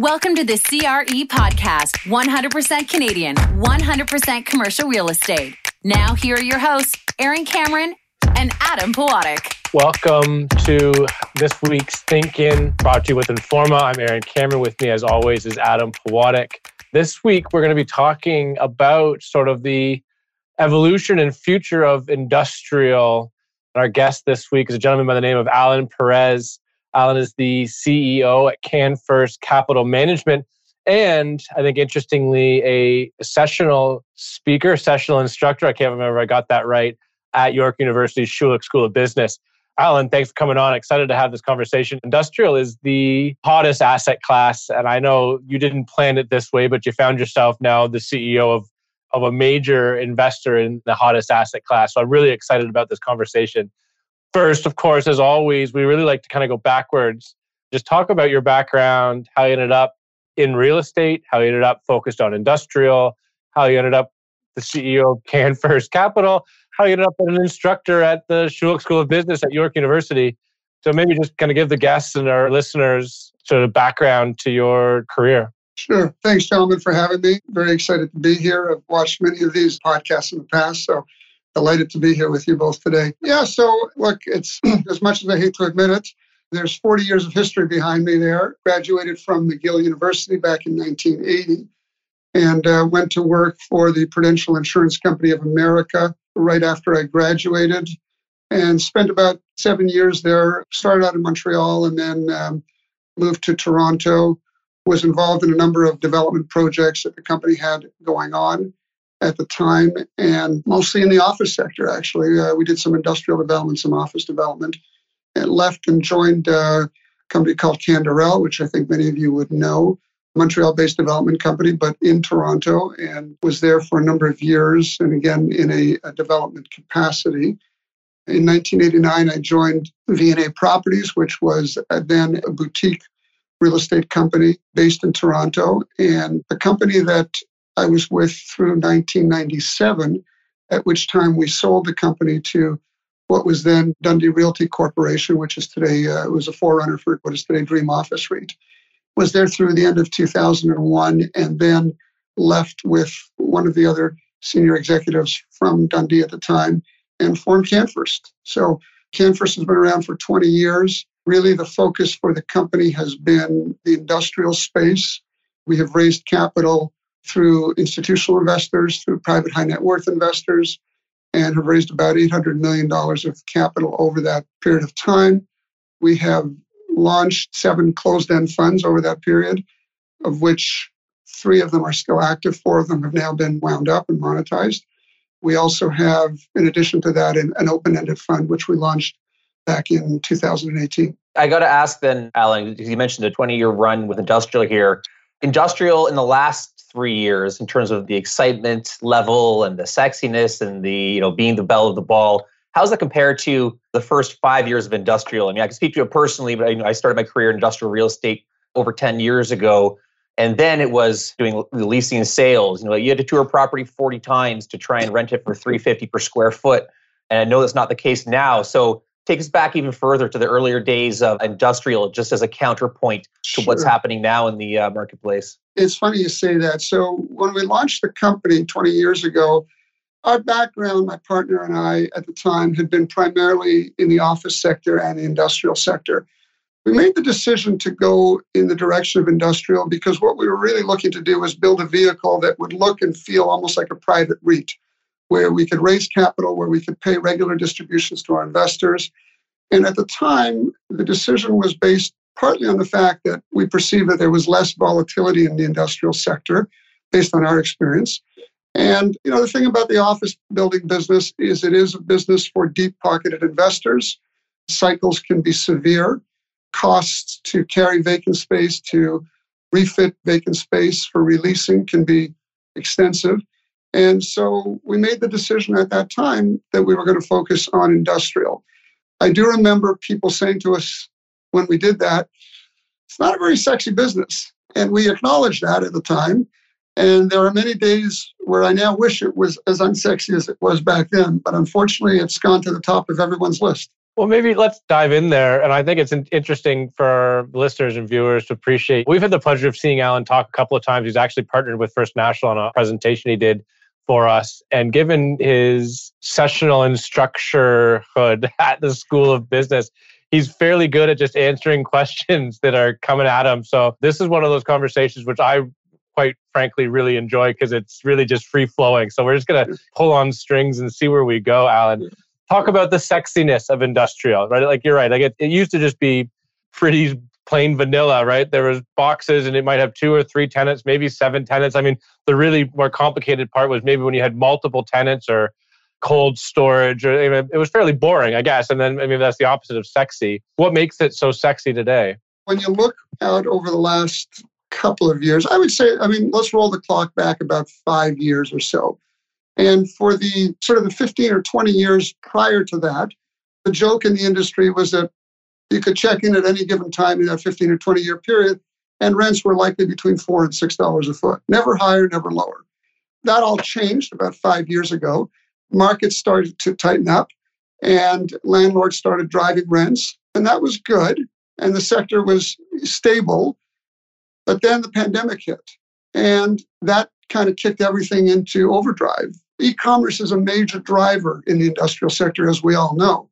Welcome to the CRE podcast 100% Canadian, 100% commercial real estate. Now, here are your hosts, Aaron Cameron and Adam Pawatic. Welcome to this week's Thinking, brought to you with Informa. I'm Aaron Cameron. With me, as always, is Adam Pawatic. This week, we're going to be talking about sort of the evolution and future of industrial. Our guest this week is a gentleman by the name of Alan Perez. Alan is the CEO at CanFirst Capital Management. And I think interestingly, a sessional speaker, sessional instructor, I can't remember if I got that right, at York University's Schulich School of Business. Alan, thanks for coming on. Excited to have this conversation. Industrial is the hottest asset class. And I know you didn't plan it this way, but you found yourself now the CEO of, of a major investor in the hottest asset class. So I'm really excited about this conversation. First, of course, as always, we really like to kind of go backwards. Just talk about your background, how you ended up in real estate, how you ended up focused on industrial, how you ended up the CEO of CanFirst Capital, how you ended up an instructor at the Schulich School of Business at York University. So maybe just kind of give the guests and our listeners sort of background to your career. Sure. Thanks, gentlemen, for having me. Very excited to be here. I've watched many of these podcasts in the past, so delighted to be here with you both today. Yeah, so look, it's as much as I hate to admit it, there's 40 years of history behind me there. Graduated from McGill University back in 1980 and uh, went to work for the Prudential Insurance Company of America right after I graduated and spent about seven years there. Started out in Montreal and then um, moved to Toronto. Was involved in a number of development projects that the company had going on at the time, and mostly in the office sector, actually. Uh, we did some industrial development, some office development, and left and joined uh, a company called Canderel, which I think many of you would know, Montreal based development company, but in Toronto, and was there for a number of years, and again in a, a development capacity. In 1989, I joined V&A Properties, which was uh, then a boutique real estate company based in Toronto, and a company that I was with through 1997, at which time we sold the company to what was then Dundee Realty Corporation, which is today, uh, was a forerunner for what is today Dream Office REIT. Was there through the end of 2001 and then left with one of the other senior executives from Dundee at the time and formed CanFirst. So CanFirst has been around for 20 years. Really, the focus for the company has been the industrial space. We have raised capital through institutional investors, through private high net worth investors, and have raised about $800 million of capital over that period of time. We have launched seven closed end funds over that period, of which three of them are still active, four of them have now been wound up and monetized. We also have, in addition to that, an, an open ended fund, which we launched back in 2018. I got to ask then, Alan, because you mentioned a 20 year run with industrial here. Industrial in the last three years in terms of the excitement level and the sexiness and the you know being the belle of the ball. How's that compared to the first five years of industrial? I mean i can speak to it personally but I, know I started my career in industrial real estate over 10 years ago and then it was doing leasing and sales. You know you had to tour property 40 times to try and rent it for 350 per square foot and i know that's not the case now. So take us back even further to the earlier days of industrial, just as a counterpoint to what's happening now in the uh, marketplace. It's funny you say that. So, when we launched the company 20 years ago, our background, my partner and I at the time, had been primarily in the office sector and the industrial sector. We made the decision to go in the direction of industrial because what we were really looking to do was build a vehicle that would look and feel almost like a private REIT where we could raise capital, where we could pay regular distributions to our investors. And at the time, the decision was based partly on the fact that we perceived that there was less volatility in the industrial sector based on our experience. And you know, the thing about the office building business is it is a business for deep-pocketed investors. Cycles can be severe. Costs to carry vacant space, to refit vacant space for releasing can be extensive. And so we made the decision at that time that we were going to focus on industrial. I do remember people saying to us when we did that, it's not a very sexy business. And we acknowledged that at the time. And there are many days where I now wish it was as unsexy as it was back then. But unfortunately, it's gone to the top of everyone's list. Well, maybe let's dive in there. And I think it's interesting for listeners and viewers to appreciate. We've had the pleasure of seeing Alan talk a couple of times. He's actually partnered with First National on a presentation he did for us. And given his sessional instructorhood at the School of Business, he's fairly good at just answering questions that are coming at him. So this is one of those conversations which I quite frankly really enjoy because it's really just free flowing. So we're just gonna pull on strings and see where we go, Alan. Talk about the sexiness of industrial, right? Like you're right. Like it, it used to just be pretty plain vanilla, right? There was boxes and it might have two or three tenants, maybe seven tenants. I mean, the really more complicated part was maybe when you had multiple tenants or cold storage or it was fairly boring, I guess. And then I mean that's the opposite of sexy. What makes it so sexy today? When you look out over the last couple of years. I would say, I mean, let's roll the clock back about five years or so. And for the sort of the 15 or 20 years prior to that, the joke in the industry was that you could check in at any given time in that 15 or 20 year period, and rents were likely between four and six dollars a foot, never higher, never lower. That all changed about five years ago. Markets started to tighten up, and landlords started driving rents, and that was good. And the sector was stable but then the pandemic hit, and that kind of kicked everything into overdrive. E commerce is a major driver in the industrial sector, as we all know.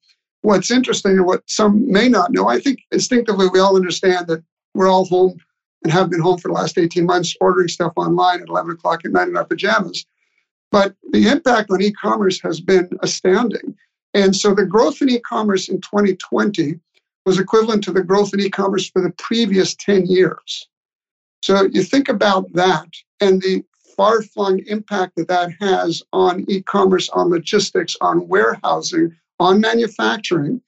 What's interesting and what some may not know, I think instinctively we all understand that we're all home and have been home for the last 18 months ordering stuff online at 11 o'clock at night in our pajamas. But the impact on e commerce has been astounding. And so the growth in e commerce in 2020 was equivalent to the growth in e commerce for the previous 10 years. So you think about that and the far flung impact that that has on e commerce, on logistics, on warehousing, on manufacturing.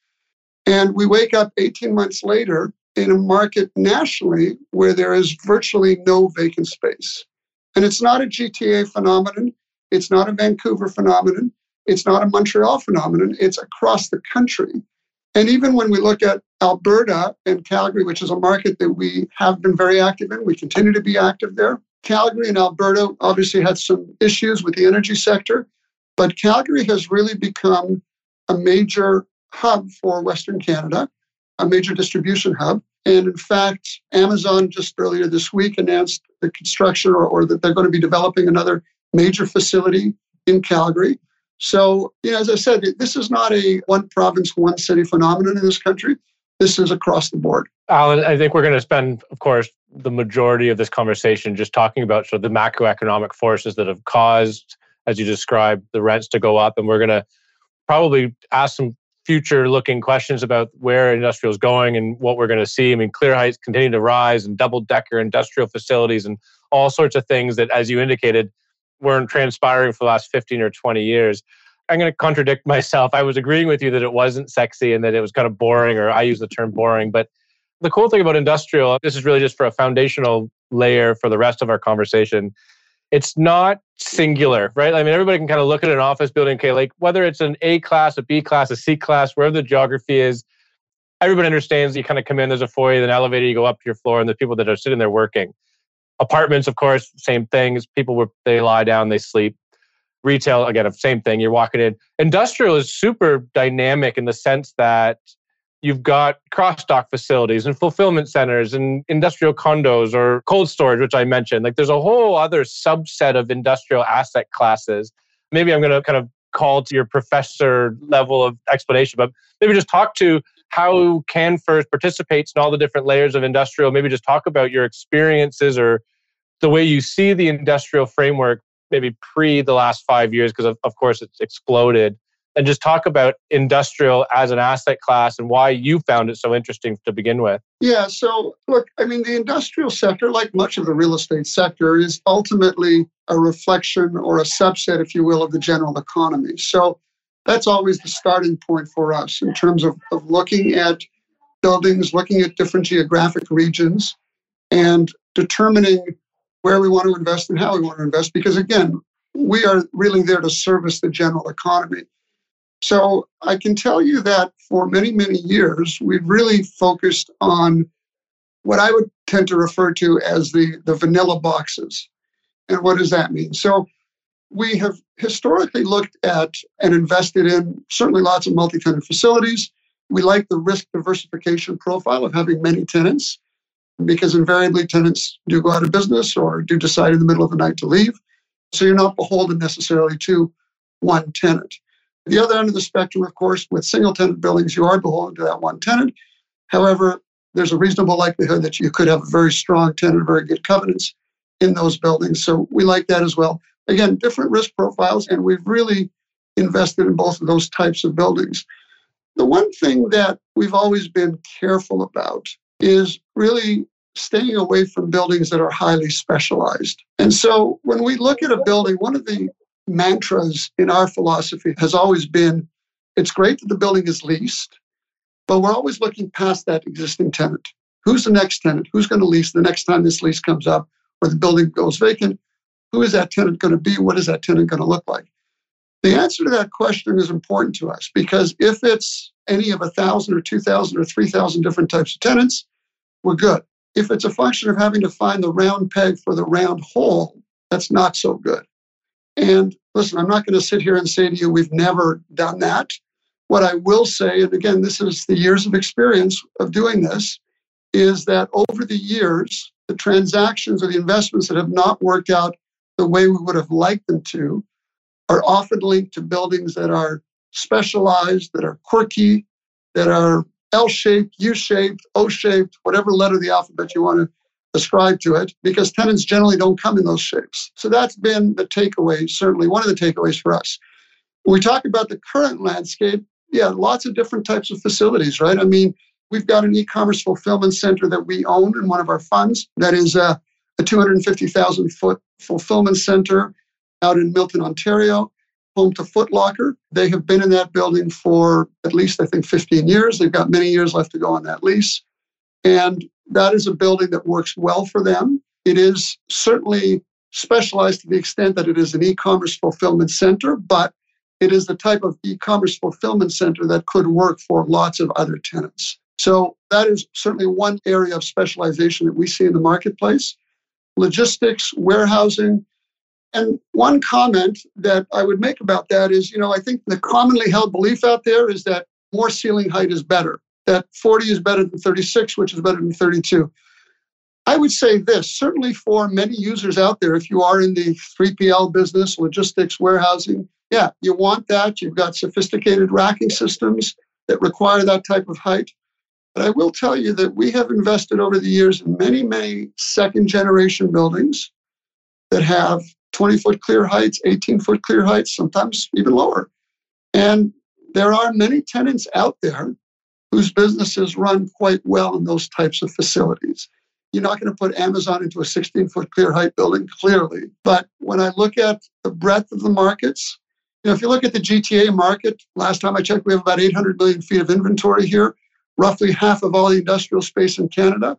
And we wake up 18 months later in a market nationally where there is virtually no vacant space. And it's not a GTA phenomenon. It's not a Vancouver phenomenon. It's not a Montreal phenomenon. It's across the country. And even when we look at Alberta and Calgary, which is a market that we have been very active in, we continue to be active there. Calgary and Alberta obviously had some issues with the energy sector, but Calgary has really become a major hub for Western Canada, a major distribution hub. And in fact, Amazon just earlier this week announced the construction or, or that they're going to be developing another major facility in Calgary. So, you know, as I said, this is not a one province, one city phenomenon in this country. This is across the board. Alan, I think we're going to spend, of course, the majority of this conversation just talking about sort of the macroeconomic forces that have caused, as you described, the rents to go up. And we're going to probably ask some future looking questions about where industrial is going and what we're going to see. I mean, Clear Heights continue to rise and double decker industrial facilities and all sorts of things that, as you indicated, weren't transpiring for the last 15 or 20 years. I'm going to contradict myself. I was agreeing with you that it wasn't sexy and that it was kind of boring, or I use the term boring. But the cool thing about industrial, this is really just for a foundational layer for the rest of our conversation. It's not singular, right? I mean, everybody can kind of look at an office building, okay, like whether it's an A class, a B class, a C class, wherever the geography is, everybody understands you kind of come in, there's a foyer, an elevator, you go up to your floor, and the people that are sitting there working. Apartments, of course, same things. People they lie down, they sleep. Retail, again, same thing. You're walking in. Industrial is super dynamic in the sense that you've got cross dock facilities and fulfillment centers and industrial condos or cold storage, which I mentioned. Like there's a whole other subset of industrial asset classes. Maybe I'm going to kind of call to your professor level of explanation, but maybe just talk to how CanFirst participates in all the different layers of industrial. Maybe just talk about your experiences or the way you see the industrial framework, maybe pre the last five years, because of, of course it's exploded. And just talk about industrial as an asset class and why you found it so interesting to begin with. Yeah. So, look, I mean, the industrial sector, like much of the real estate sector, is ultimately a reflection or a subset, if you will, of the general economy. So, that's always the starting point for us in terms of, of looking at buildings, looking at different geographic regions, and determining where we want to invest and how we want to invest. Because again, we are really there to service the general economy. So I can tell you that for many, many years, we've really focused on what I would tend to refer to as the, the vanilla boxes. And what does that mean? So we have historically looked at and invested in certainly lots of multi-tenant facilities. we like the risk diversification profile of having many tenants because invariably tenants do go out of business or do decide in the middle of the night to leave. So you're not beholden necessarily to one tenant. The other end of the spectrum, of course, with single tenant buildings, you are beholden to that one tenant. However, there's a reasonable likelihood that you could have a very strong tenant, very good covenants in those buildings. So we like that as well. Again, different risk profiles, and we've really invested in both of those types of buildings. The one thing that we've always been careful about is really staying away from buildings that are highly specialized. And so when we look at a building, one of the mantras in our philosophy has always been it's great that the building is leased, but we're always looking past that existing tenant. Who's the next tenant? Who's going to lease the next time this lease comes up or the building goes vacant? Who is that tenant going to be? What is that tenant going to look like? The answer to that question is important to us because if it's any of a thousand or two thousand or three thousand different types of tenants, we're good. If it's a function of having to find the round peg for the round hole, that's not so good. And listen, I'm not going to sit here and say to you, we've never done that. What I will say, and again, this is the years of experience of doing this, is that over the years, the transactions or the investments that have not worked out the way we would have liked them to are often linked to buildings that are specialized, that are quirky, that are L shaped, U shaped, O shaped, whatever letter of the alphabet you want to ascribe to it, because tenants generally don't come in those shapes. So that's been the takeaway, certainly one of the takeaways for us. When we talk about the current landscape, yeah, lots of different types of facilities, right? I mean, we've got an e commerce fulfillment center that we own in one of our funds that is a, a 250,000 foot fulfillment center out in Milton, Ontario home to Footlocker. They have been in that building for at least, I think, 15 years. They've got many years left to go on that lease. And that is a building that works well for them. It is certainly specialized to the extent that it is an e commerce fulfillment center, but it is the type of e commerce fulfillment center that could work for lots of other tenants. So that is certainly one area of specialization that we see in the marketplace. Logistics, warehousing, and one comment that I would make about that is, you know, I think the commonly held belief out there is that more ceiling height is better, that 40 is better than 36, which is better than 32. I would say this certainly for many users out there, if you are in the 3PL business, logistics, warehousing, yeah, you want that. You've got sophisticated racking systems that require that type of height. But I will tell you that we have invested over the years in many, many second generation buildings that have 20 foot clear heights, 18 foot clear heights, sometimes even lower. And there are many tenants out there whose businesses run quite well in those types of facilities. You're not going to put Amazon into a 16 foot clear height building, clearly. But when I look at the breadth of the markets, you know, if you look at the GTA market, last time I checked, we have about 800 million feet of inventory here, roughly half of all the industrial space in Canada.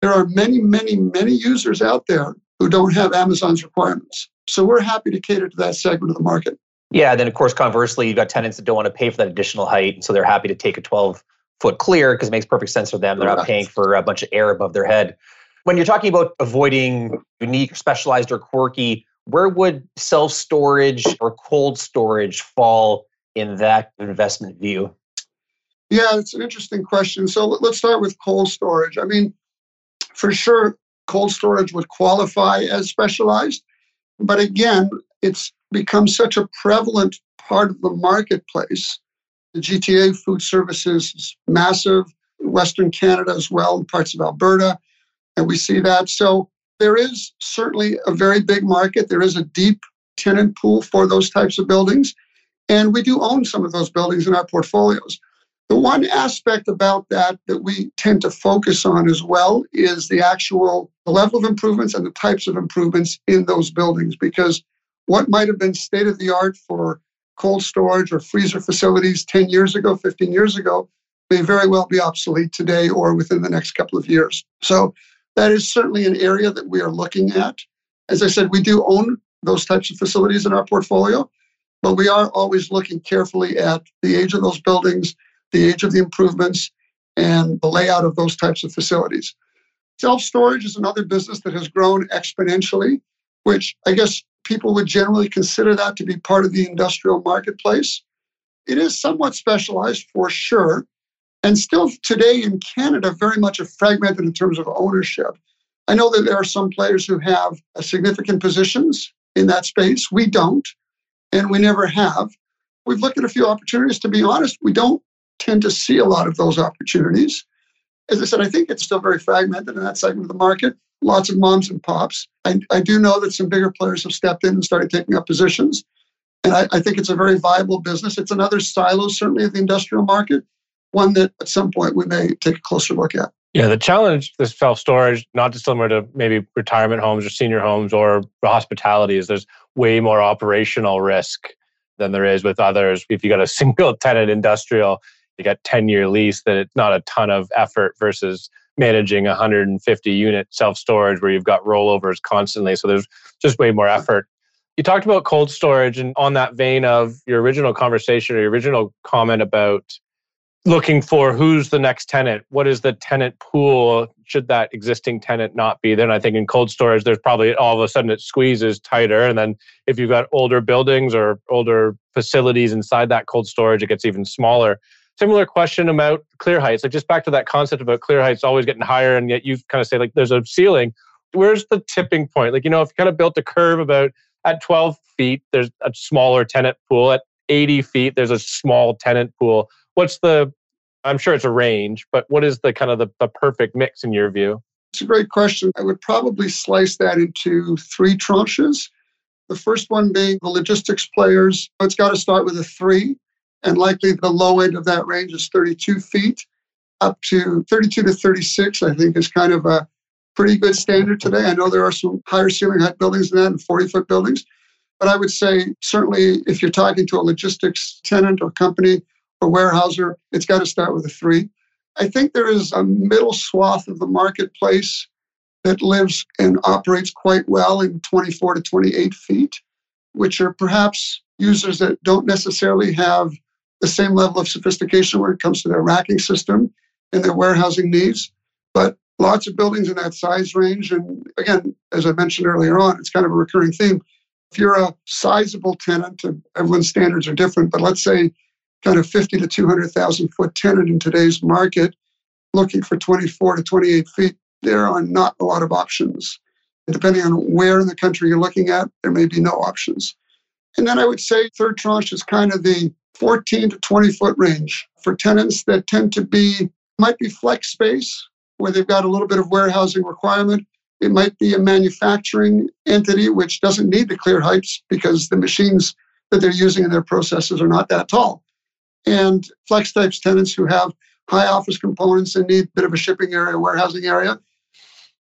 There are many, many, many users out there who don't have Amazon's requirements. So we're happy to cater to that segment of the market. Yeah, and then of course, conversely, you've got tenants that don't want to pay for that additional height, and so they're happy to take a 12 foot clear because it makes perfect sense for them. They're not paying for a bunch of air above their head. When you're talking about avoiding unique, specialized, or quirky, where would self storage or cold storage fall in that investment view? Yeah, it's an interesting question. So let's start with cold storage. I mean, for sure, cold storage would qualify as specialized. But again, it's become such a prevalent part of the marketplace. The GTA food services is massive, Western Canada as well, parts of Alberta, and we see that. So there is certainly a very big market. There is a deep tenant pool for those types of buildings. And we do own some of those buildings in our portfolios. The one aspect about that that we tend to focus on as well is the actual the level of improvements and the types of improvements in those buildings because what might have been state of the art for cold storage or freezer facilities 10 years ago, 15 years ago may very well be obsolete today or within the next couple of years. So that is certainly an area that we are looking at. As I said, we do own those types of facilities in our portfolio, but we are always looking carefully at the age of those buildings, the age of the improvements, and the layout of those types of facilities. Self storage is another business that has grown exponentially, which I guess people would generally consider that to be part of the industrial marketplace. It is somewhat specialized for sure, and still today in Canada, very much a fragmented in terms of ownership. I know that there are some players who have significant positions in that space. We don't, and we never have. We've looked at a few opportunities. To be honest, we don't tend to see a lot of those opportunities. As I said, I think it's still very fragmented in that segment of the market. Lots of moms and pops. I, I do know that some bigger players have stepped in and started taking up positions. And I, I think it's a very viable business. It's another silo, certainly, of the industrial market, one that at some point we may take a closer look at. Yeah, the challenge with self storage, not dissimilar to maybe retirement homes or senior homes or hospitality, is there's way more operational risk than there is with others. If you got a single tenant industrial, you got 10 year lease, that it's not a ton of effort versus managing 150 unit self storage where you've got rollovers constantly. So there's just way more effort. You talked about cold storage, and on that vein of your original conversation or your original comment about looking for who's the next tenant, what is the tenant pool? Should that existing tenant not be? Then I think in cold storage, there's probably all of a sudden it squeezes tighter. And then if you've got older buildings or older facilities inside that cold storage, it gets even smaller. Similar question about clear heights. Like just back to that concept about clear heights always getting higher, and yet you kind of say like there's a ceiling. Where's the tipping point? Like, you know, if you kind of built a curve about at 12 feet, there's a smaller tenant pool. At 80 feet, there's a small tenant pool. What's the, I'm sure it's a range, but what is the kind of the, the perfect mix in your view? It's a great question. I would probably slice that into three tranches. The first one being the logistics players. It's got to start with a three, and likely the low end of that range is 32 feet. Up to 32 to 36, I think, is kind of a pretty good standard today. I know there are some higher ceiling height buildings than that and 40 foot buildings. But I would say certainly if you're talking to a logistics tenant or company or warehouser, it's got to start with a three. I think there is a middle swath of the marketplace that lives and operates quite well in 24 to 28 feet, which are perhaps users that don't necessarily have the same level of sophistication when it comes to their racking system and their warehousing needs. But lots of buildings in that size range. And again, as I mentioned earlier on, it's kind of a recurring theme. If you're a sizable tenant, and everyone's standards are different, but let's say kind of 50 to 200,000 foot tenant in today's market, looking for 24 to 28 feet, there are not a lot of options. And depending on where in the country you're looking at, there may be no options. And then I would say third tranche is kind of the 14 to 20 foot range for tenants that tend to be, might be flex space, where they've got a little bit of warehousing requirement. It might be a manufacturing entity which doesn't need the clear heights because the machines that they're using in their processes are not that tall. And flex types tenants who have high office components and need a bit of a shipping area, warehousing area.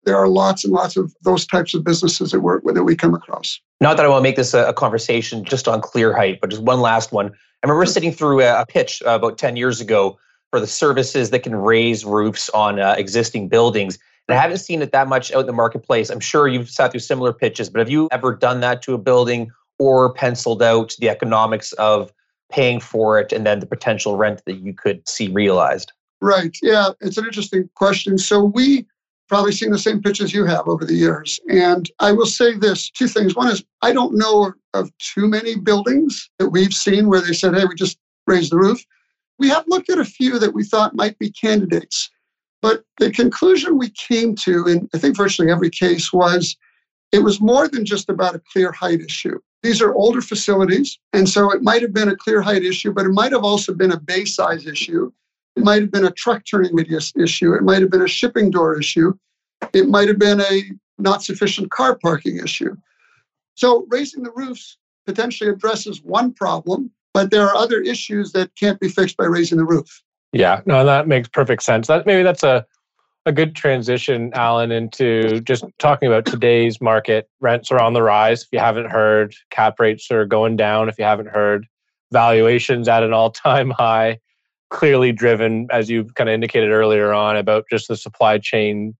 There are lots and lots of those types of businesses that, we that we come across. Not that I want to make this a, conversation just on clear height, but just one last one. I remember sitting through a, pitch uh, about 10 years ago for the services that can raise roofs on uh, existing buildings. And I haven't seen it that much out in the marketplace. I'm sure you've sat through similar pitches, but have you ever done that to a building or penciled out the economics of paying for it and then the potential rent that you could see realized? Right. Yeah, it's an interesting question. So we probably seen the same pitches you have over the years. And I will say this two things. One is I don't know of, too many buildings that we've seen where they said, hey, we just raised the roof. We have looked at a few that we thought might be candidates. But the conclusion we came to in, I think, virtually every case was it was more than just about a clear height issue. These are older facilities. And so it might have been a clear height issue, but it might have also been a bay size issue. It might have been a truck turning radius issue. It might have been a shipping door issue. It might have been a not sufficient car parking issue. So raising the roofs potentially addresses one problem, but there are other issues that can't be fixed by raising the roof. Yeah, no, that makes perfect sense. That maybe that's a a good transition, Alan, into just talking about today's market. Rents are on the rise. If you haven't heard, cap rates are going down. If you haven't heard, valuations at an all-time high. Clearly driven, as you kind of indicated earlier on, about just the supply chain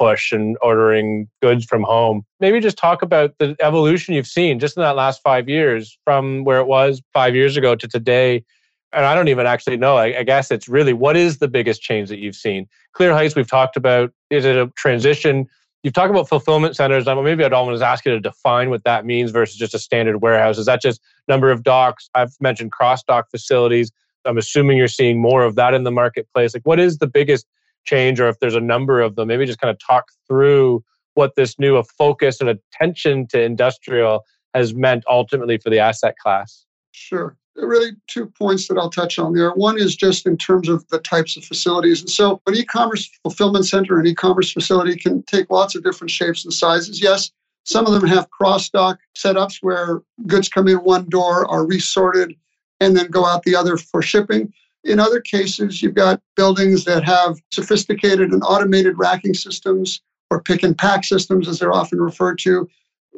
push and ordering goods from home. Maybe just talk about the evolution you've seen just in that last five years from where it was five years ago to today. And I don't even actually know. I, I guess it's really what is the biggest change that you've seen? Clear Heights, we've talked about. Is it a transition? You've talked about fulfillment centers. Maybe I'd almost ask you to define what that means versus just a standard warehouse. Is that just number of docks? I've mentioned cross dock facilities. I'm assuming you're seeing more of that in the marketplace. Like, what is the biggest change, or if there's a number of them, maybe just kind of talk through what this new focus and attention to industrial has meant ultimately for the asset class. Sure. Really, two points that I'll touch on there. One is just in terms of the types of facilities. And so, an e commerce fulfillment center, an e commerce facility can take lots of different shapes and sizes. Yes, some of them have cross dock setups where goods come in one door, are resorted, and then go out the other for shipping. In other cases, you've got buildings that have sophisticated and automated racking systems or pick and pack systems, as they're often referred to.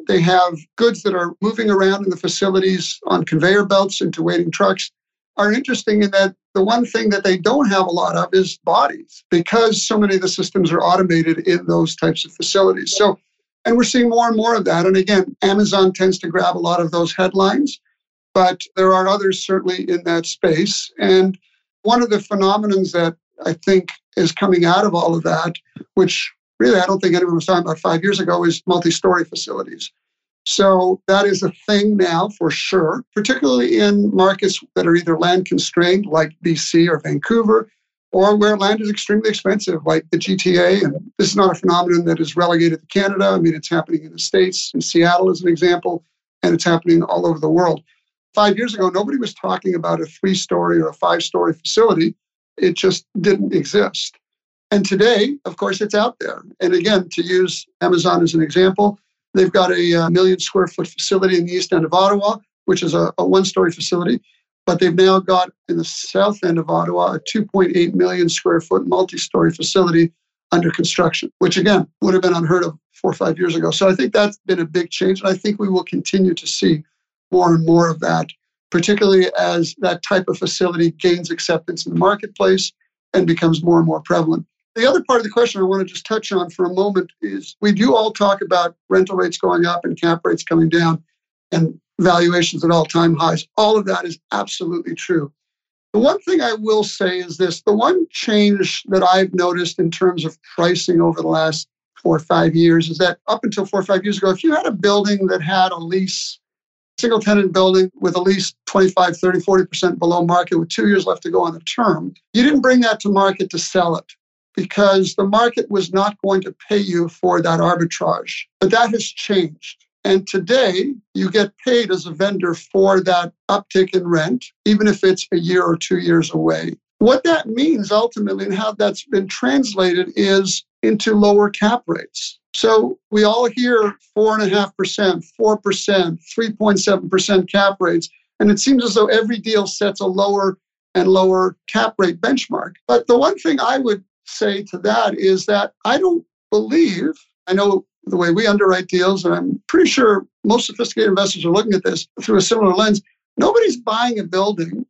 They have goods that are moving around in the facilities on conveyor belts into waiting trucks. Are interesting in that the one thing that they don't have a lot of is bodies because so many of the systems are automated in those types of facilities. So, and we're seeing more and more of that. And again, Amazon tends to grab a lot of those headlines, but there are others certainly in that space. And one of the phenomenons that I think is coming out of all of that, which really I don't think anyone was talking about five years ago, is multi story facilities. So that is a thing now for sure, particularly in markets that are either land constrained, like BC or Vancouver, or where land is extremely expensive, like the GTA. And this is not a phenomenon that is relegated to Canada. I mean, it's happening in the States, in Seattle as an example, and it's happening all over the world. Five years ago, nobody was talking about a three story or a five story facility. It just didn't exist. And today, of course, it's out there. And again, to use Amazon as an example, they've got a, uh, million square foot facility in the east end of Ottawa, which is a, a one story facility. But they've now got in the south end of Ottawa a 2.8 million square foot multi story facility under construction, which again would have been unheard of four or five years ago. So I think that's been a big change. And I think we will continue to see more and more of that, particularly as that type of facility gains acceptance in the marketplace and becomes more and more prevalent. The other part of the question I want to just touch on for a moment is we do all talk about rental rates going up and cap rates coming down and valuations at all time highs. All of that is absolutely true. The one thing I will say is this the one change that I've noticed in terms of pricing over the last four or five years is that up until four or five years ago, if you had a building that had a lease, single tenant building with a lease 25, 30, 40% below market with two years left to go on the term, you didn't bring that to market to sell it because the market was not going to pay you for that arbitrage. But that has changed. And today, you get paid as a vendor for that uptick in rent, even if it's a year or two years away. What that means ultimately and how that's been translated is into lower cap rates. So we all hear 4.5%, 4%, 3.7% cap rates. And it seems as though every deal sets a lower and lower cap rate benchmark. But the one thing I would say to that is that I don't believe, I know the way we underwrite deals, and I'm pretty sure most sophisticated investors are looking at this through a similar lens. Nobody's buying a building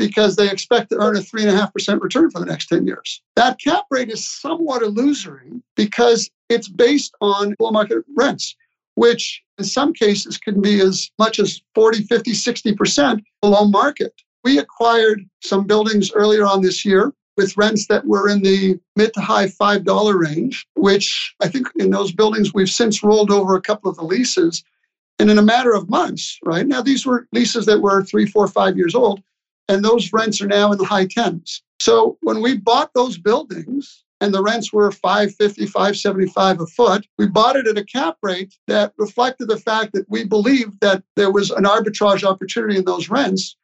because they expect to earn a 3.5% return for the next 10 years. That cap rate is somewhat illusory because it's based on below market rents, which in some cases can be as much as 40, 50, 60% below market. We acquired some buildings earlier on this year with rents that were in the mid to high $5 range, which I think in those buildings we've since rolled over a couple of the leases. And in a matter of months, right? Now, these were leases that were three, four, five years old, and those rents are now in the high tens. So when we bought those buildings, and the rents were 550 575 a foot we bought it at a cap rate that reflected the fact that we believed that there was an arbitrage opportunity in those rents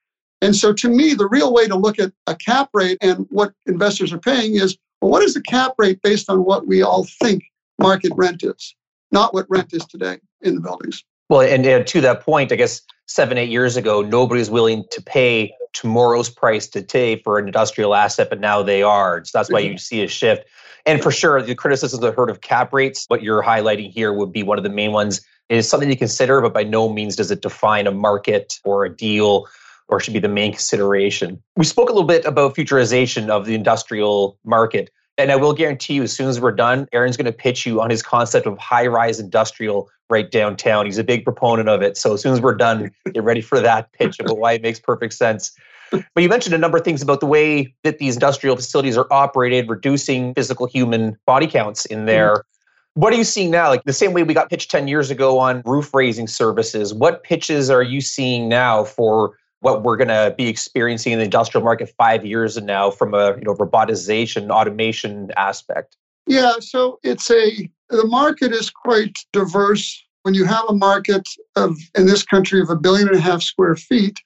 and so to me, the real way to look at a cap rate and what investors are paying is well, what is the cap rate based on what we all think market rent is, not what rent is today in the buildings. Well, and, and to that point, I guess seven, eight years ago, nobody was willing to pay tomorrow's price today for an industrial asset, but now they are. So that's why you mm-hmm. see a shift. And for sure, the criticisms I've heard of cap rates, what you're highlighting here would be one of the main ones. It is something to consider, but by no means does it define a market or a deal or should be the main consideration. We spoke a little bit about futurization of the industrial market. And I will guarantee you, as soon as we're done, Aaron's going to pitch you on his concept of high rise industrial right downtown. He's a big proponent of it. So as soon as we're done, get ready for that pitch about why it makes perfect sense. But you mentioned a number of things about the way that these industrial facilities are operated, reducing physical human body counts in there. Mm-hmm. What are you seeing now? Like the same way we got pitched 10 years ago on roof raising services, what pitches are you seeing now for what we're going to be experiencing in the industrial market five years and now from a you know robotization automation aspect? Yeah so it's a the market is quite diverse. When you have a market of in this country of a billion and a half square feet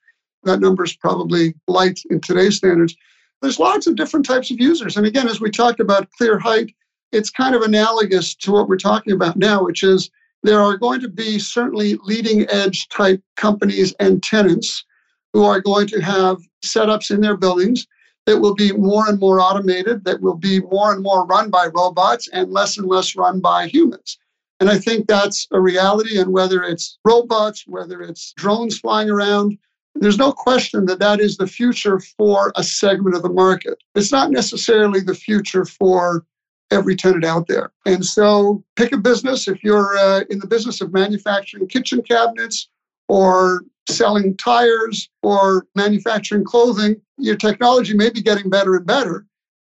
that number is probably light in today's standards. There's lots of different types of users. And again as we talked about clear height it's kind of analogous to what we're talking about now which is there are going to be certainly leading edge type companies and tenants who are going to have setups in their buildings that will be more and more automated, that will be more and more run by robots and less and less run by humans. And I think that's a reality. And whether it's robots, whether it's drones flying around, there's no question that that is the future for a segment of the market. It's not necessarily the future for every tenant out there. And so pick a business. If you're uh, in the business of manufacturing kitchen cabinets or selling tires or manufacturing clothing, your technology may be getting better and better.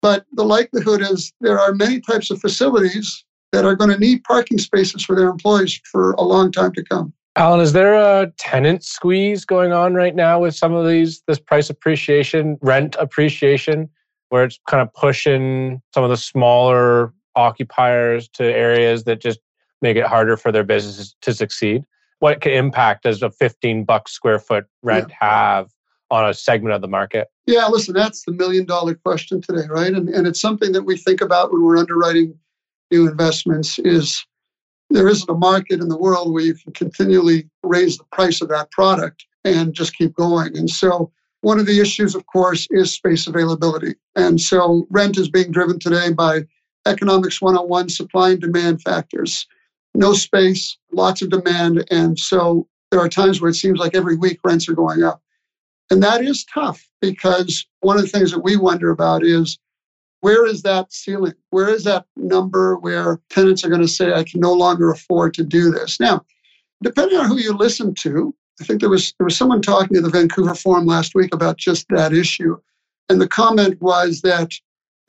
But the likelihood is there are many types of facilities that are going to need parking spaces for their employees for a long time to come. Alan, is there a tenant squeeze going on right now with some of these, this price appreciation, rent appreciation, where it's kind of pushing some of the smaller occupiers to areas that just make it harder for their businesses to succeed? What impact does a 15 bucks square foot rent yeah. have on a segment of the market? Yeah, listen, that's the million dollar question today, right? And, and it's something that we think about when we're underwriting new investments is there isn't a market in the world where you can continually raise the price of that product and just keep going. And so one of the issues, of course, is space availability. And so rent is being driven today by economics 101 supply and demand factors no space, lots of demand. And so there are times where it seems like every week rents are going up. And that is tough because one of the things that we wonder about is where is that ceiling? Where is that number where tenants are going to say, I can no longer afford to do this? Now, depending on who you listen to, I think there was there was someone talking at the Vancouver Forum last week about just that issue. And the comment was that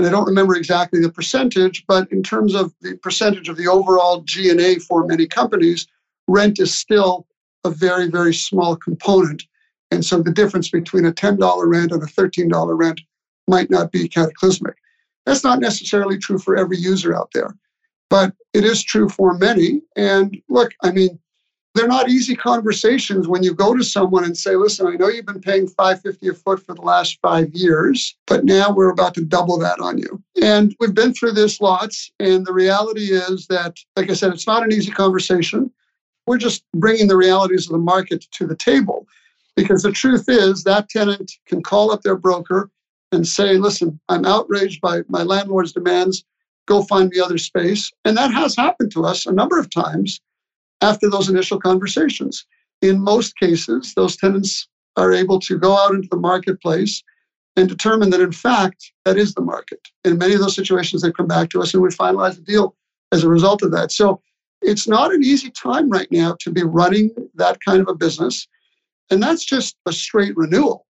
and I don't remember exactly the percentage, but in terms of the percentage of the overall G&A for many companies, rent is still a very, very small component. And so the difference between a $10 rent and a $13 rent might not be cataclysmic. That's not necessarily true for every user out there, but it is true for many. And look, I mean, they're not easy conversations when you go to someone and say, listen, I know you've been paying 550 a foot for the last five years, but now we're about to double that on you. And we've been through this lots. And the reality is that, like I said, it's not an easy conversation. We're just bringing the realities of the market to the table. Because the truth is, that tenant can call up their broker and say, listen, I'm outraged by my landlord's demands. Go find me other space. And that has happened to us a number of times after those initial conversations. In most cases, those tenants are able to go out into the marketplace and determine that, in fact, that is the market. In many of those situations, they come back to us and we finalize the deal as a result of that. So it's not an easy time right now to be running that kind of a business. And that's just a straight renewal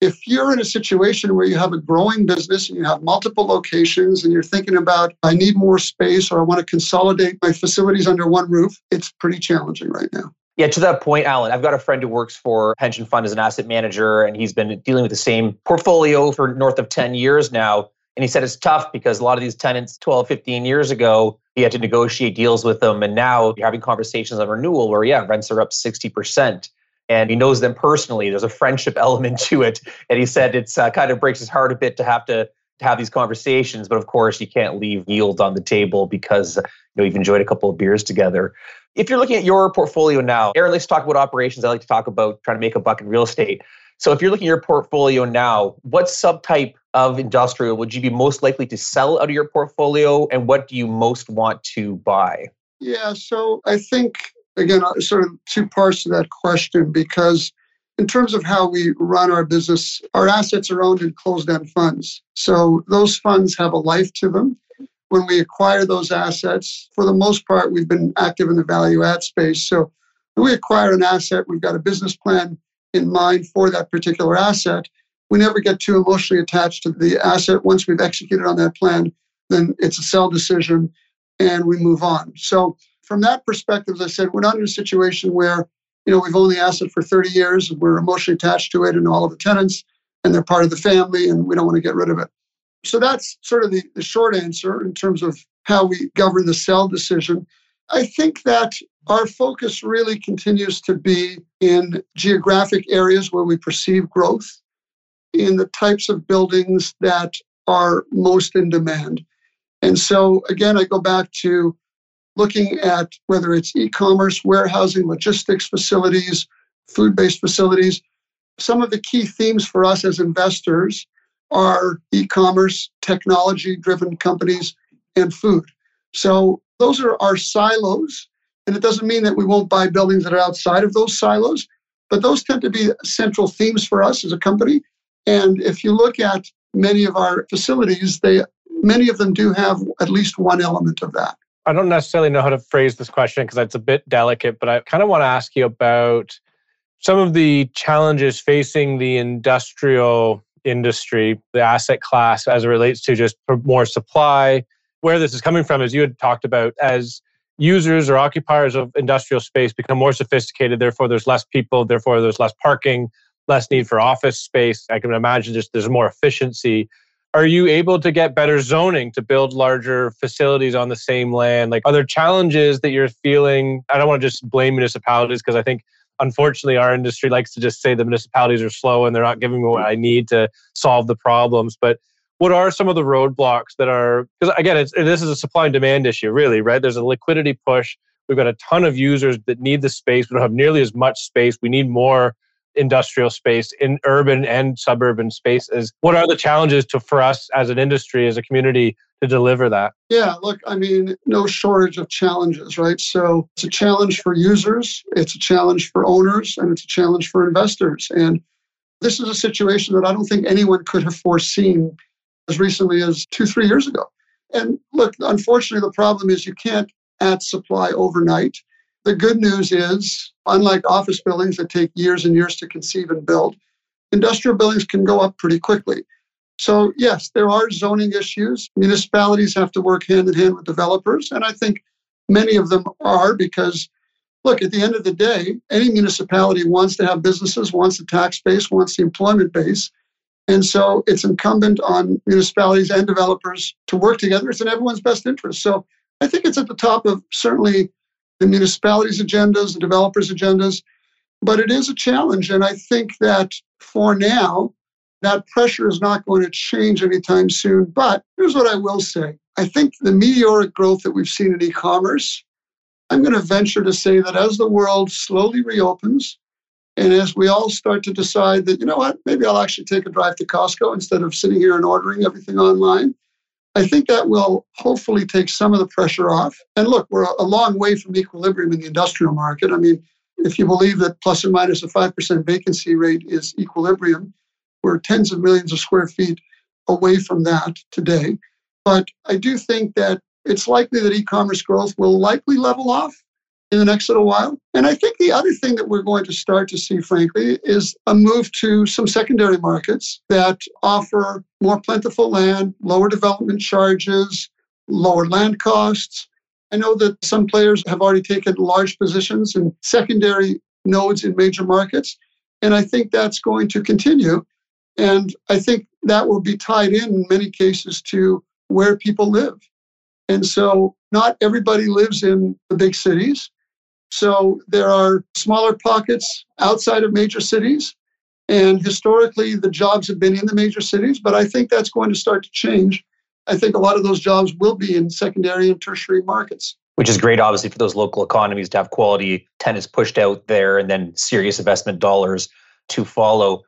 if you're in a situation where you have a growing business and you have multiple locations and you're thinking about, I need more space or I want to consolidate my facilities under one roof, it's pretty challenging right now. Yeah, to that point, Alan, I've got a friend who works for pension fund as an asset manager, and he's been dealing with the same portfolio for north of 10 years now. And he said it's tough because a lot of these tenants 12, 15 years ago, he had to negotiate deals with them. And now you're having conversations on renewal where, yeah, rents are up 60% and he knows them personally. There's a friendship element to it, and he said it's uh, kind of breaks his heart a bit to have to, to have these conversations. But of course, you can't leave yield on the table because you know you've enjoyed a couple of beers together. If you're looking at your portfolio now, Aaron likes to talk about operations. I like to talk about trying to make a buck in real estate. So if you're looking at your portfolio now, what subtype of industrial would you be most likely to sell out of your portfolio, and what do you most want to buy? Yeah, so I think again, uh, sort of two parts to that question because in terms of how we run our business, our assets are owned in closed end funds. So those funds have a life to them. When we acquire those assets, for the most part, we've been active in the value add space. So when we acquire an asset, we've got a business plan in mind for that particular asset. We never get too emotionally attached to the asset. Once we've executed on that plan, then it's a sell decision and we move on. So from that perspective, as I said, we're not in a situation where you know, we've owned the asset for 30 years. We're emotionally attached to it and all of the tenants, and they're part of the family, and we don't want to get rid of it. So that's sort of the, the short answer in terms of how we govern the sell decision. I think that our focus really continues to be in geographic areas where we perceive growth, in the types of buildings that are most in demand. And so, again, I go back to looking at whether it's e commerce, warehousing, logistics facilities, food based facilities. Some of the key themes for us as investors are e commerce, technology driven companies, and food. So, those are our silos. And it doesn't mean that we won't buy buildings that are outside of those silos, but those tend to be central themes for us as a company. And if you look at many of our facilities, they many of them do have at least one element of that. I don't necessarily know how to phrase this question because it's a bit delicate, but I kind of want to ask you about some of the challenges facing the industrial industry, the asset class, as it relates to just more supply. Where this is coming from, as you had talked about, as users or occupiers of industrial space become more sophisticated, therefore there's less people, therefore there's less parking, less need for office space. I can imagine just there's more efficiency. Are you able to get better zoning to build larger facilities on the same land? Like, are there challenges that you're feeling? I don't want to just blame municipalities because I think unfortunately our industry likes to just say the municipalities are slow and they're not giving me what I need to solve the problems. But what are some of the roadblocks that are because again this is a supply and demand issue really right there's a liquidity push we've got a ton of users that need the space we don't have nearly as much space we need more industrial space in urban and suburban spaces. What are the challenges to for us as an industry, as a community, to deliver that? Yeah, look, I mean, no shortage of challenges, right? So it's a challenge for users, it's a challenge for owners, and it's a challenge for investors. And this is a situation that I don't think anyone could have foreseen as recently as two, three years ago. And look, unfortunately, the problem is you can't add supply overnight. The good news is, unlike office buildings that take years and years to conceive and build, industrial buildings can go up pretty quickly. So, yes, there are zoning issues. Municipalities have to work hand in hand with developers. And I think many of them are because, look, at the end of the day, any municipality wants to have businesses, wants the tax base, wants the employment base. And so it's incumbent on municipalities and developers to work together. It's in everyone's best interest. So I think it's at the top of certainly the municipalities' agendas, the developers' agendas. But it is a challenge. And I think that for now, that pressure is not going to change anytime soon. But here's what I will say I think the meteoric growth that we've seen in e commerce, I'm going to venture to say that as the world slowly reopens, and as we all start to decide that, you know what, maybe I'll actually take a drive to Costco instead of sitting here and ordering everything online, I think that will hopefully take some of the pressure off. And look, we're a long way from equilibrium in the industrial market. I mean, if you believe that plus or minus a 5% vacancy rate is equilibrium, we're tens of millions of square feet away from that today. But I do think that it's likely that e commerce growth will likely level off in the next little while. And I think the other thing that we're going to start to see, frankly, is a move to some secondary markets that offer more plentiful land, lower development charges, lower land costs. I know that some players have already taken large positions in secondary nodes in major markets. And I think that's going to continue. And I think that will be tied in in many cases to where people live. And so not everybody lives in the big cities. So there are smaller pockets outside of major cities. And historically, the jobs have been in the major cities, but I think that's going to start to change. I think a lot of those jobs will be in secondary and tertiary markets. Which is great, obviously, for those local economies to have quality tenants pushed out there and then serious investment dollars to follow.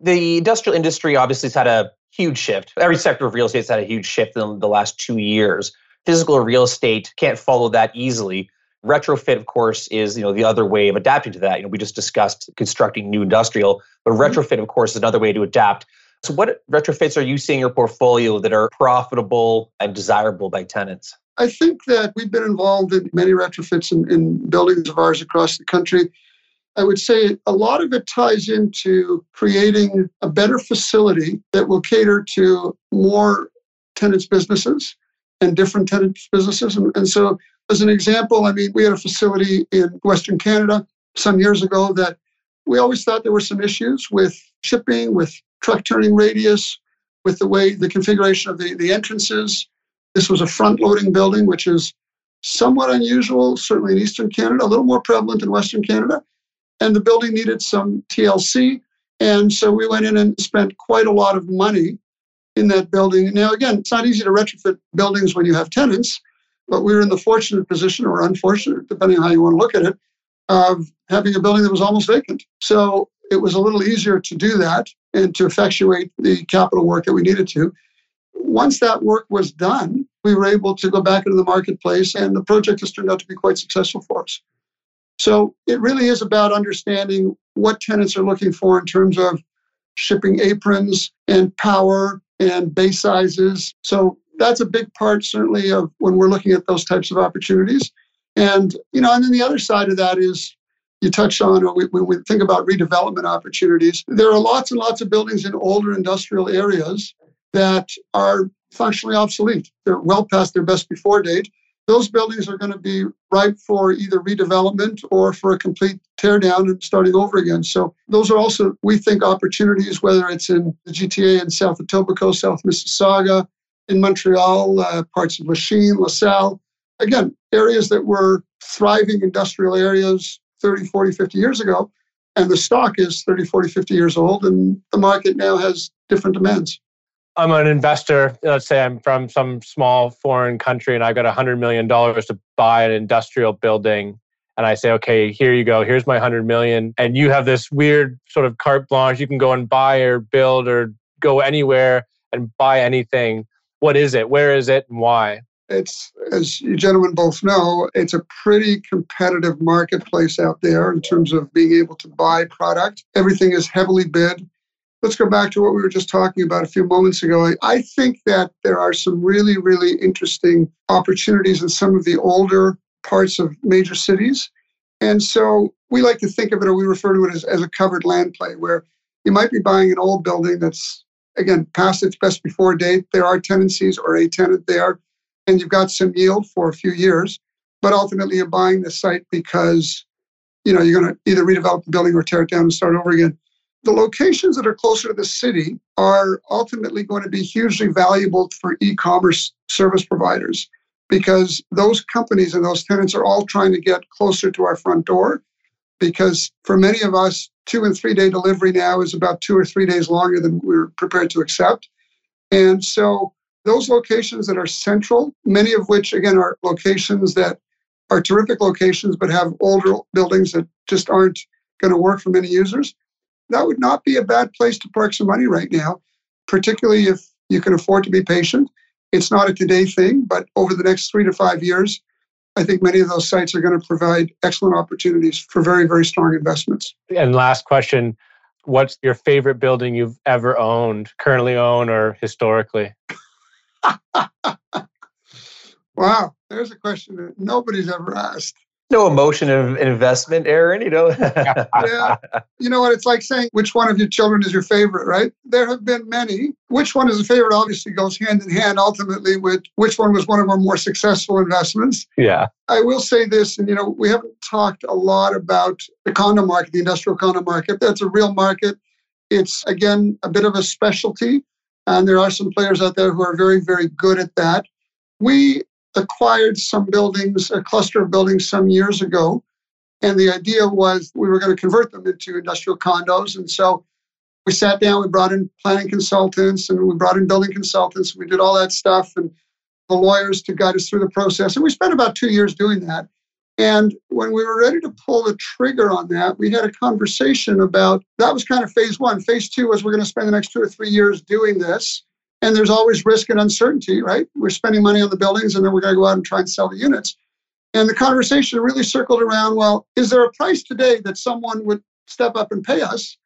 The industrial industry obviously has had a huge shift. Every sector of real estate has had a huge shift in the last two years. Physical real estate can't follow that easily. Retrofit, of course, is you know the other way of adapting to that. You know, we just discussed constructing new industrial, but mm-hmm. retrofit, of course, is another way to adapt. So, what retrofits are you seeing in your portfolio that are profitable and desirable by tenants? I think that we've been involved in many retrofits in, in buildings of ours across the country. I would say a lot of it ties into creating a better facility that will cater to more tenants' businesses and different tenants' businesses. And, and so as an example, I mean, we had a facility in Western Canada some years ago that we always thought there were some issues with shipping, with truck turning radius, with the way the configuration of the, the entrances. This was a front loading building, which is somewhat unusual, certainly in Eastern Canada, a little more prevalent in Western Canada. And the building needed some TLC. And so we went in and spent quite a lot of money in that building. Now, again, it's not easy to retrofit buildings when you have tenants, but we were in the fortunate position, or unfortunate, depending on how you want to look at it, of having a building that was almost vacant. So it was a little easier to do that and to effectuate the capital work that we needed to. Once that work was done, we were able to go back into the marketplace, and the project has turned out to be quite successful for us. So it really is about understanding what tenants are looking for in terms of shipping aprons and power and bay sizes. So that's a big part, certainly, of when we're looking at those types of opportunities. And you know, and then the other side of that is you touched on when we think about redevelopment opportunities. There are lots and lots of buildings in older industrial areas that are functionally obsolete. They're well past their best before date. Those buildings are going to be ripe for either redevelopment or for a complete teardown and starting over again. So those are also, we think, opportunities, whether it's in the GTA in South Etobicoke, South Mississauga, in Montreal, uh, parts of Lachine, LaSalle. Again, areas that were thriving industrial areas 30, 40, 50 years ago. And the stock is 30, 40, 50 years old, and the market now has different demands. I'm an investor. Let's say I'm from some small foreign country and I've got $100 million to buy an industrial building. And I say, okay, here you go. Here's my 100 million. And you have this weird sort of carte blanche. You can go and buy or build or go anywhere and buy anything. What is it? Where is it? And why? It's, as you gentlemen both know, it's a pretty competitive marketplace out there in terms of being able to buy product. Everything is heavily bid. Let's go back to what we were just talking about a few moments ago. I think that there are some really, really interesting opportunities in some of the older parts of major cities. And so we like to think of it, or we refer to it as, as a covered land play, where you might be buying an old building that's, again, past its best before date. There are tenancies or a tenant there, and you've got some yield for a few years. But ultimately, you're buying the site because you know you're going to either redevelop the building or tear it down and start over again the locations that are closer to the city are ultimately going to be hugely valuable for e-commerce service providers because those companies and those tenants are all trying to get closer to our front door because for many of us two and three day delivery now is about two or three days longer than we're prepared to accept and so those locations that are central many of which again are locations that are terrific locations but have older buildings that just aren't going to work for many users that would not be a bad place to park some money right now, particularly if you can afford to be patient. It's not a today thing, but over the next three to five years, I think many of those sites are going to provide excellent opportunities for very, very strong investments. And last question What's your favorite building you've ever owned, currently own, or historically? wow, there's a question that nobody's ever asked no emotion of investment, Aaron. You know. yeah. You know what it's like saying which one of your children is your favorite, right? There have been many. Which one is a favorite obviously goes hand in hand ultimately with which one was one of our more successful investments. Yeah. I will say this, and you know, we haven't talked a lot about the condo market, the industrial condo market. That's a real market. It's again a bit of a specialty, and there are some players out there who are very, very good at that. We acquired some buildings, a cluster of buildings some years ago. And the idea was we were going to convert them into industrial condos. And so we sat down, we brought in planning consultants and we brought in building consultants. We did all that stuff and the lawyers to guide us through the process. And we spent about two years doing that. And when we were ready to pull the trigger on that, we had a conversation about that was kind of phase one. Phase two was we're going to spend the next two or three years doing this. And there's always risk and uncertainty, right? We're spending money on the buildings and then we're going to go out and try and sell the units. And the conversation really circled around well, is there a price today that someone would step up and pay us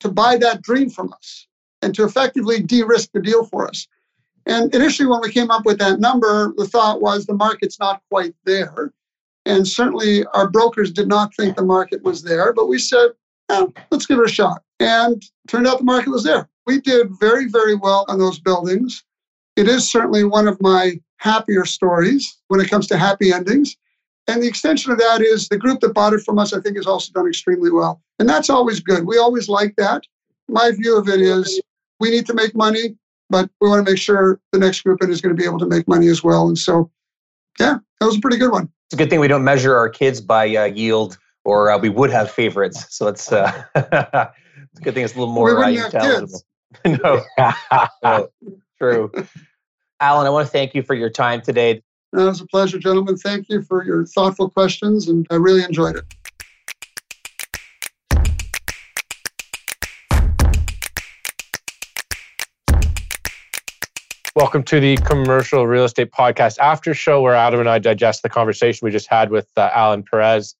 to buy that dream from us and to effectively de risk the deal for us? And initially, when we came up with that number, the thought was the market's not quite there. And certainly, our brokers did not think the market was there, but we said, oh, let's give it a shot. And turned out the market was there. We did very, very well on those buildings. It is certainly one of my happier stories when it comes to happy endings. And the extension of that is the group that bought it from us, I think, has also done extremely well. And that's always good. We always like that. My view of it is we need to make money, but we want to make sure the next group in is going to be able to make money as well. And so, yeah, that was a pretty good one. It's a good thing we don't measure our kids by uh, yield, or uh, we would have favorites. So it's, uh, it's a good thing it's a little more we uh, wouldn't have kids. no, no, true. Alan, I want to thank you for your time today. It was a pleasure, gentlemen. Thank you for your thoughtful questions, and I really enjoyed it. Welcome to the Commercial Real Estate Podcast After Show, where Adam and I digest the conversation we just had with uh, Alan Perez.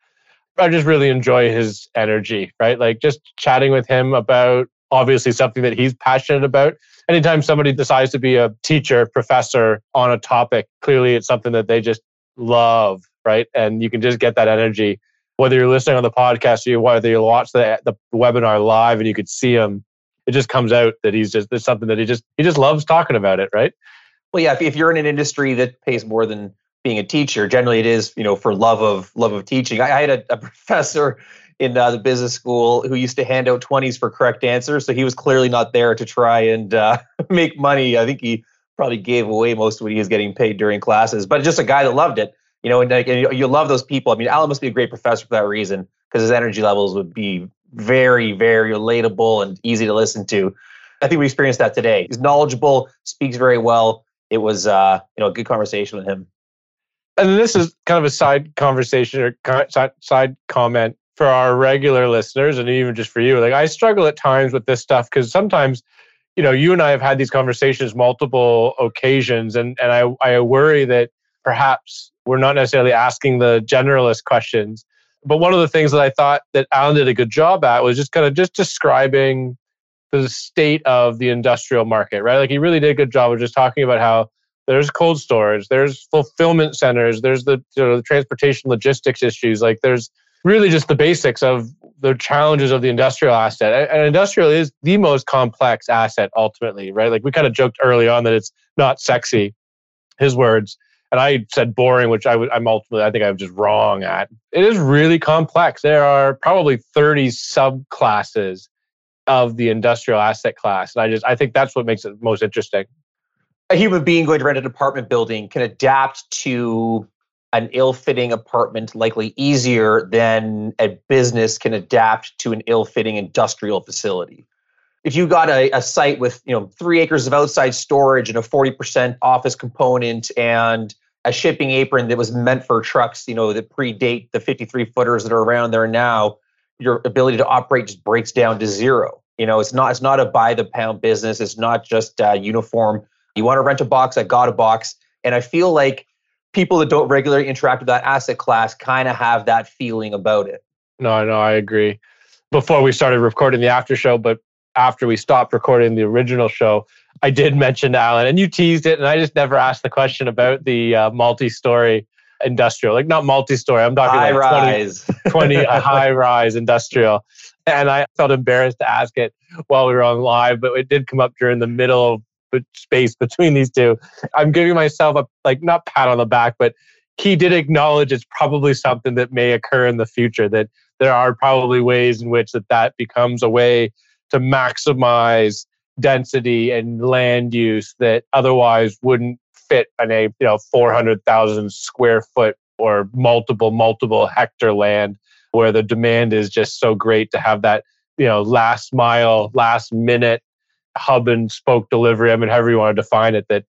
I just really enjoy his energy, right? Like just chatting with him about obviously something that he's passionate about. Anytime somebody decides to be a teacher, professor on a topic, clearly it's something that they just love, right? And you can just get that energy. Whether you're listening on the podcast or whether you watch the, the webinar live and you could see him it just comes out that he's just there's something that he just he just loves talking about it, right? Well, yeah. If, if you're in an industry that pays more than being a teacher, generally it is you know for love of love of teaching. I, I had a, a professor in uh, the business school who used to hand out 20s for correct answers. So he was clearly not there to try and uh, make money. I think he probably gave away most of what he was getting paid during classes, but just a guy that loved it. You know, and, and you love those people. I mean, Alan must be a great professor for that reason because his energy levels would be very, very relatable and easy to listen to. I think we experienced that today. He's knowledgeable, speaks very well. It was, uh, you know, a good conversation with him. And this is kind of a side conversation or side comment for our regular listeners, and even just for you. Like, I struggle at times with this stuff because sometimes, you know, you and I have had these conversations multiple occasions, and and I I worry that perhaps we're not necessarily asking the generalist questions but one of the things that I thought that Alan did a good job at was just kind of just describing the state of the industrial market, right? Like he really did a good job of just talking about how there's cold storage, there's fulfillment centers, there's the, you know, the transportation logistics issues, like there's really just the basics of the challenges of the industrial asset. And industrial is the most complex asset ultimately, right? Like we kind of joked early on that it's not sexy, his words and I said boring, which I would I'm ultimately I think I'm just wrong at. It is really complex. There are probably 30 subclasses of the industrial asset class. And I just I think that's what makes it most interesting. A human being going to rent an apartment building can adapt to an ill-fitting apartment likely easier than a business can adapt to an ill-fitting industrial facility. If you got a, a site with you know three acres of outside storage and a 40% office component and a shipping apron that was meant for trucks you know that predate the 53 footers that are around there now your ability to operate just breaks down to zero. You know it's not it's not a buy the pound business. It's not just uh, uniform. You want to rent a box i got a box. And i feel like people that don't regularly interact with that asset class kind of have that feeling about it no no i agree before we started recording the after show but after we stopped recording the original show, I did mention Alan, and you teased it, and I just never asked the question about the uh, multi-story industrial, like not multi-story. I'm talking high like 20, rise, 20 a high-rise industrial. And I felt embarrassed to ask it while we were on live, but it did come up during the middle space between these two. I'm giving myself a like not pat on the back, but he did acknowledge it's probably something that may occur in the future. That there are probably ways in which that that becomes a way to maximize density and land use that otherwise wouldn't fit in a you know 400,000 square foot or multiple multiple hectare land where the demand is just so great to have that you know last mile last minute hub and spoke delivery i mean however you want to define it that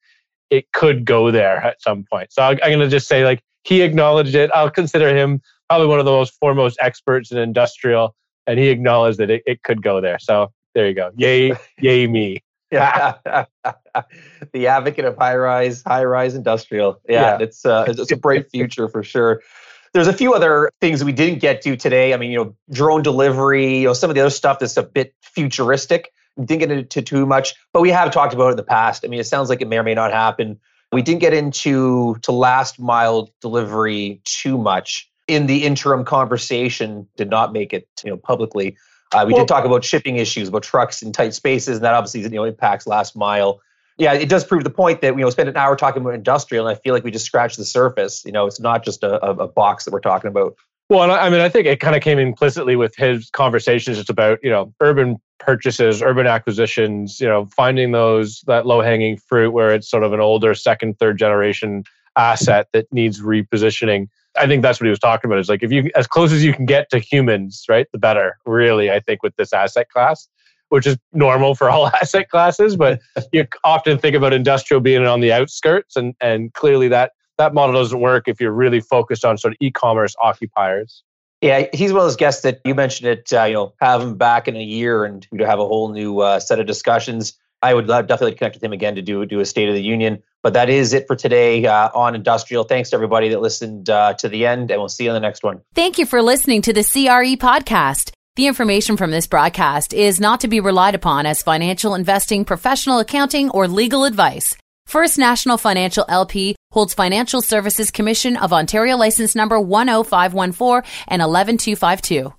it could go there at some point so i'm going to just say like he acknowledged it i'll consider him probably one of the most foremost experts in industrial and he acknowledged that it, it could go there. So there you go. Yay, yay me. Yeah. the advocate of high rise, high rise industrial. Yeah, yeah. it's uh, it's a bright future for sure. There's a few other things we didn't get to today. I mean, you know, drone delivery, you know, some of the other stuff that's a bit futuristic. Didn't get into too much, but we have talked about it in the past. I mean, it sounds like it may or may not happen. We didn't get into to last mile delivery too much in the interim conversation did not make it you know publicly. Uh, we well, did talk about shipping issues, about trucks in tight spaces, and that obviously you know impacts last mile. yeah, it does prove the point that you know spend an hour talking about industrial, and I feel like we just scratched the surface. You know, it's not just a, a box that we're talking about. Well, I mean, I think it kind of came implicitly with his conversations just about you know urban purchases, urban acquisitions. You know, finding those that low hanging fruit where it's sort of an older second, third generation asset that needs repositioning. I think that's what he was talking about. Is like if you as close as you can get to humans, right, the better. Really, I think with this asset class which is normal for all asset classes, but you often think about industrial being on the outskirts, and and clearly that that model doesn't work if you're really focused on sort of e-commerce occupiers. Yeah, he's one of those guests that you mentioned it. Uh, you know, have him back in a year and we have a whole new uh, set of discussions. I would love, definitely connect with him again to do do a State of the Union. But that is it for today uh, on industrial. Thanks to everybody that listened uh, to the end, and we'll see you on the next one. Thank you for listening to the CRE podcast. The information from this broadcast is not to be relied upon as financial investing, professional accounting, or legal advice. First National Financial LP holds Financial Services Commission of Ontario license number 10514 and 11252.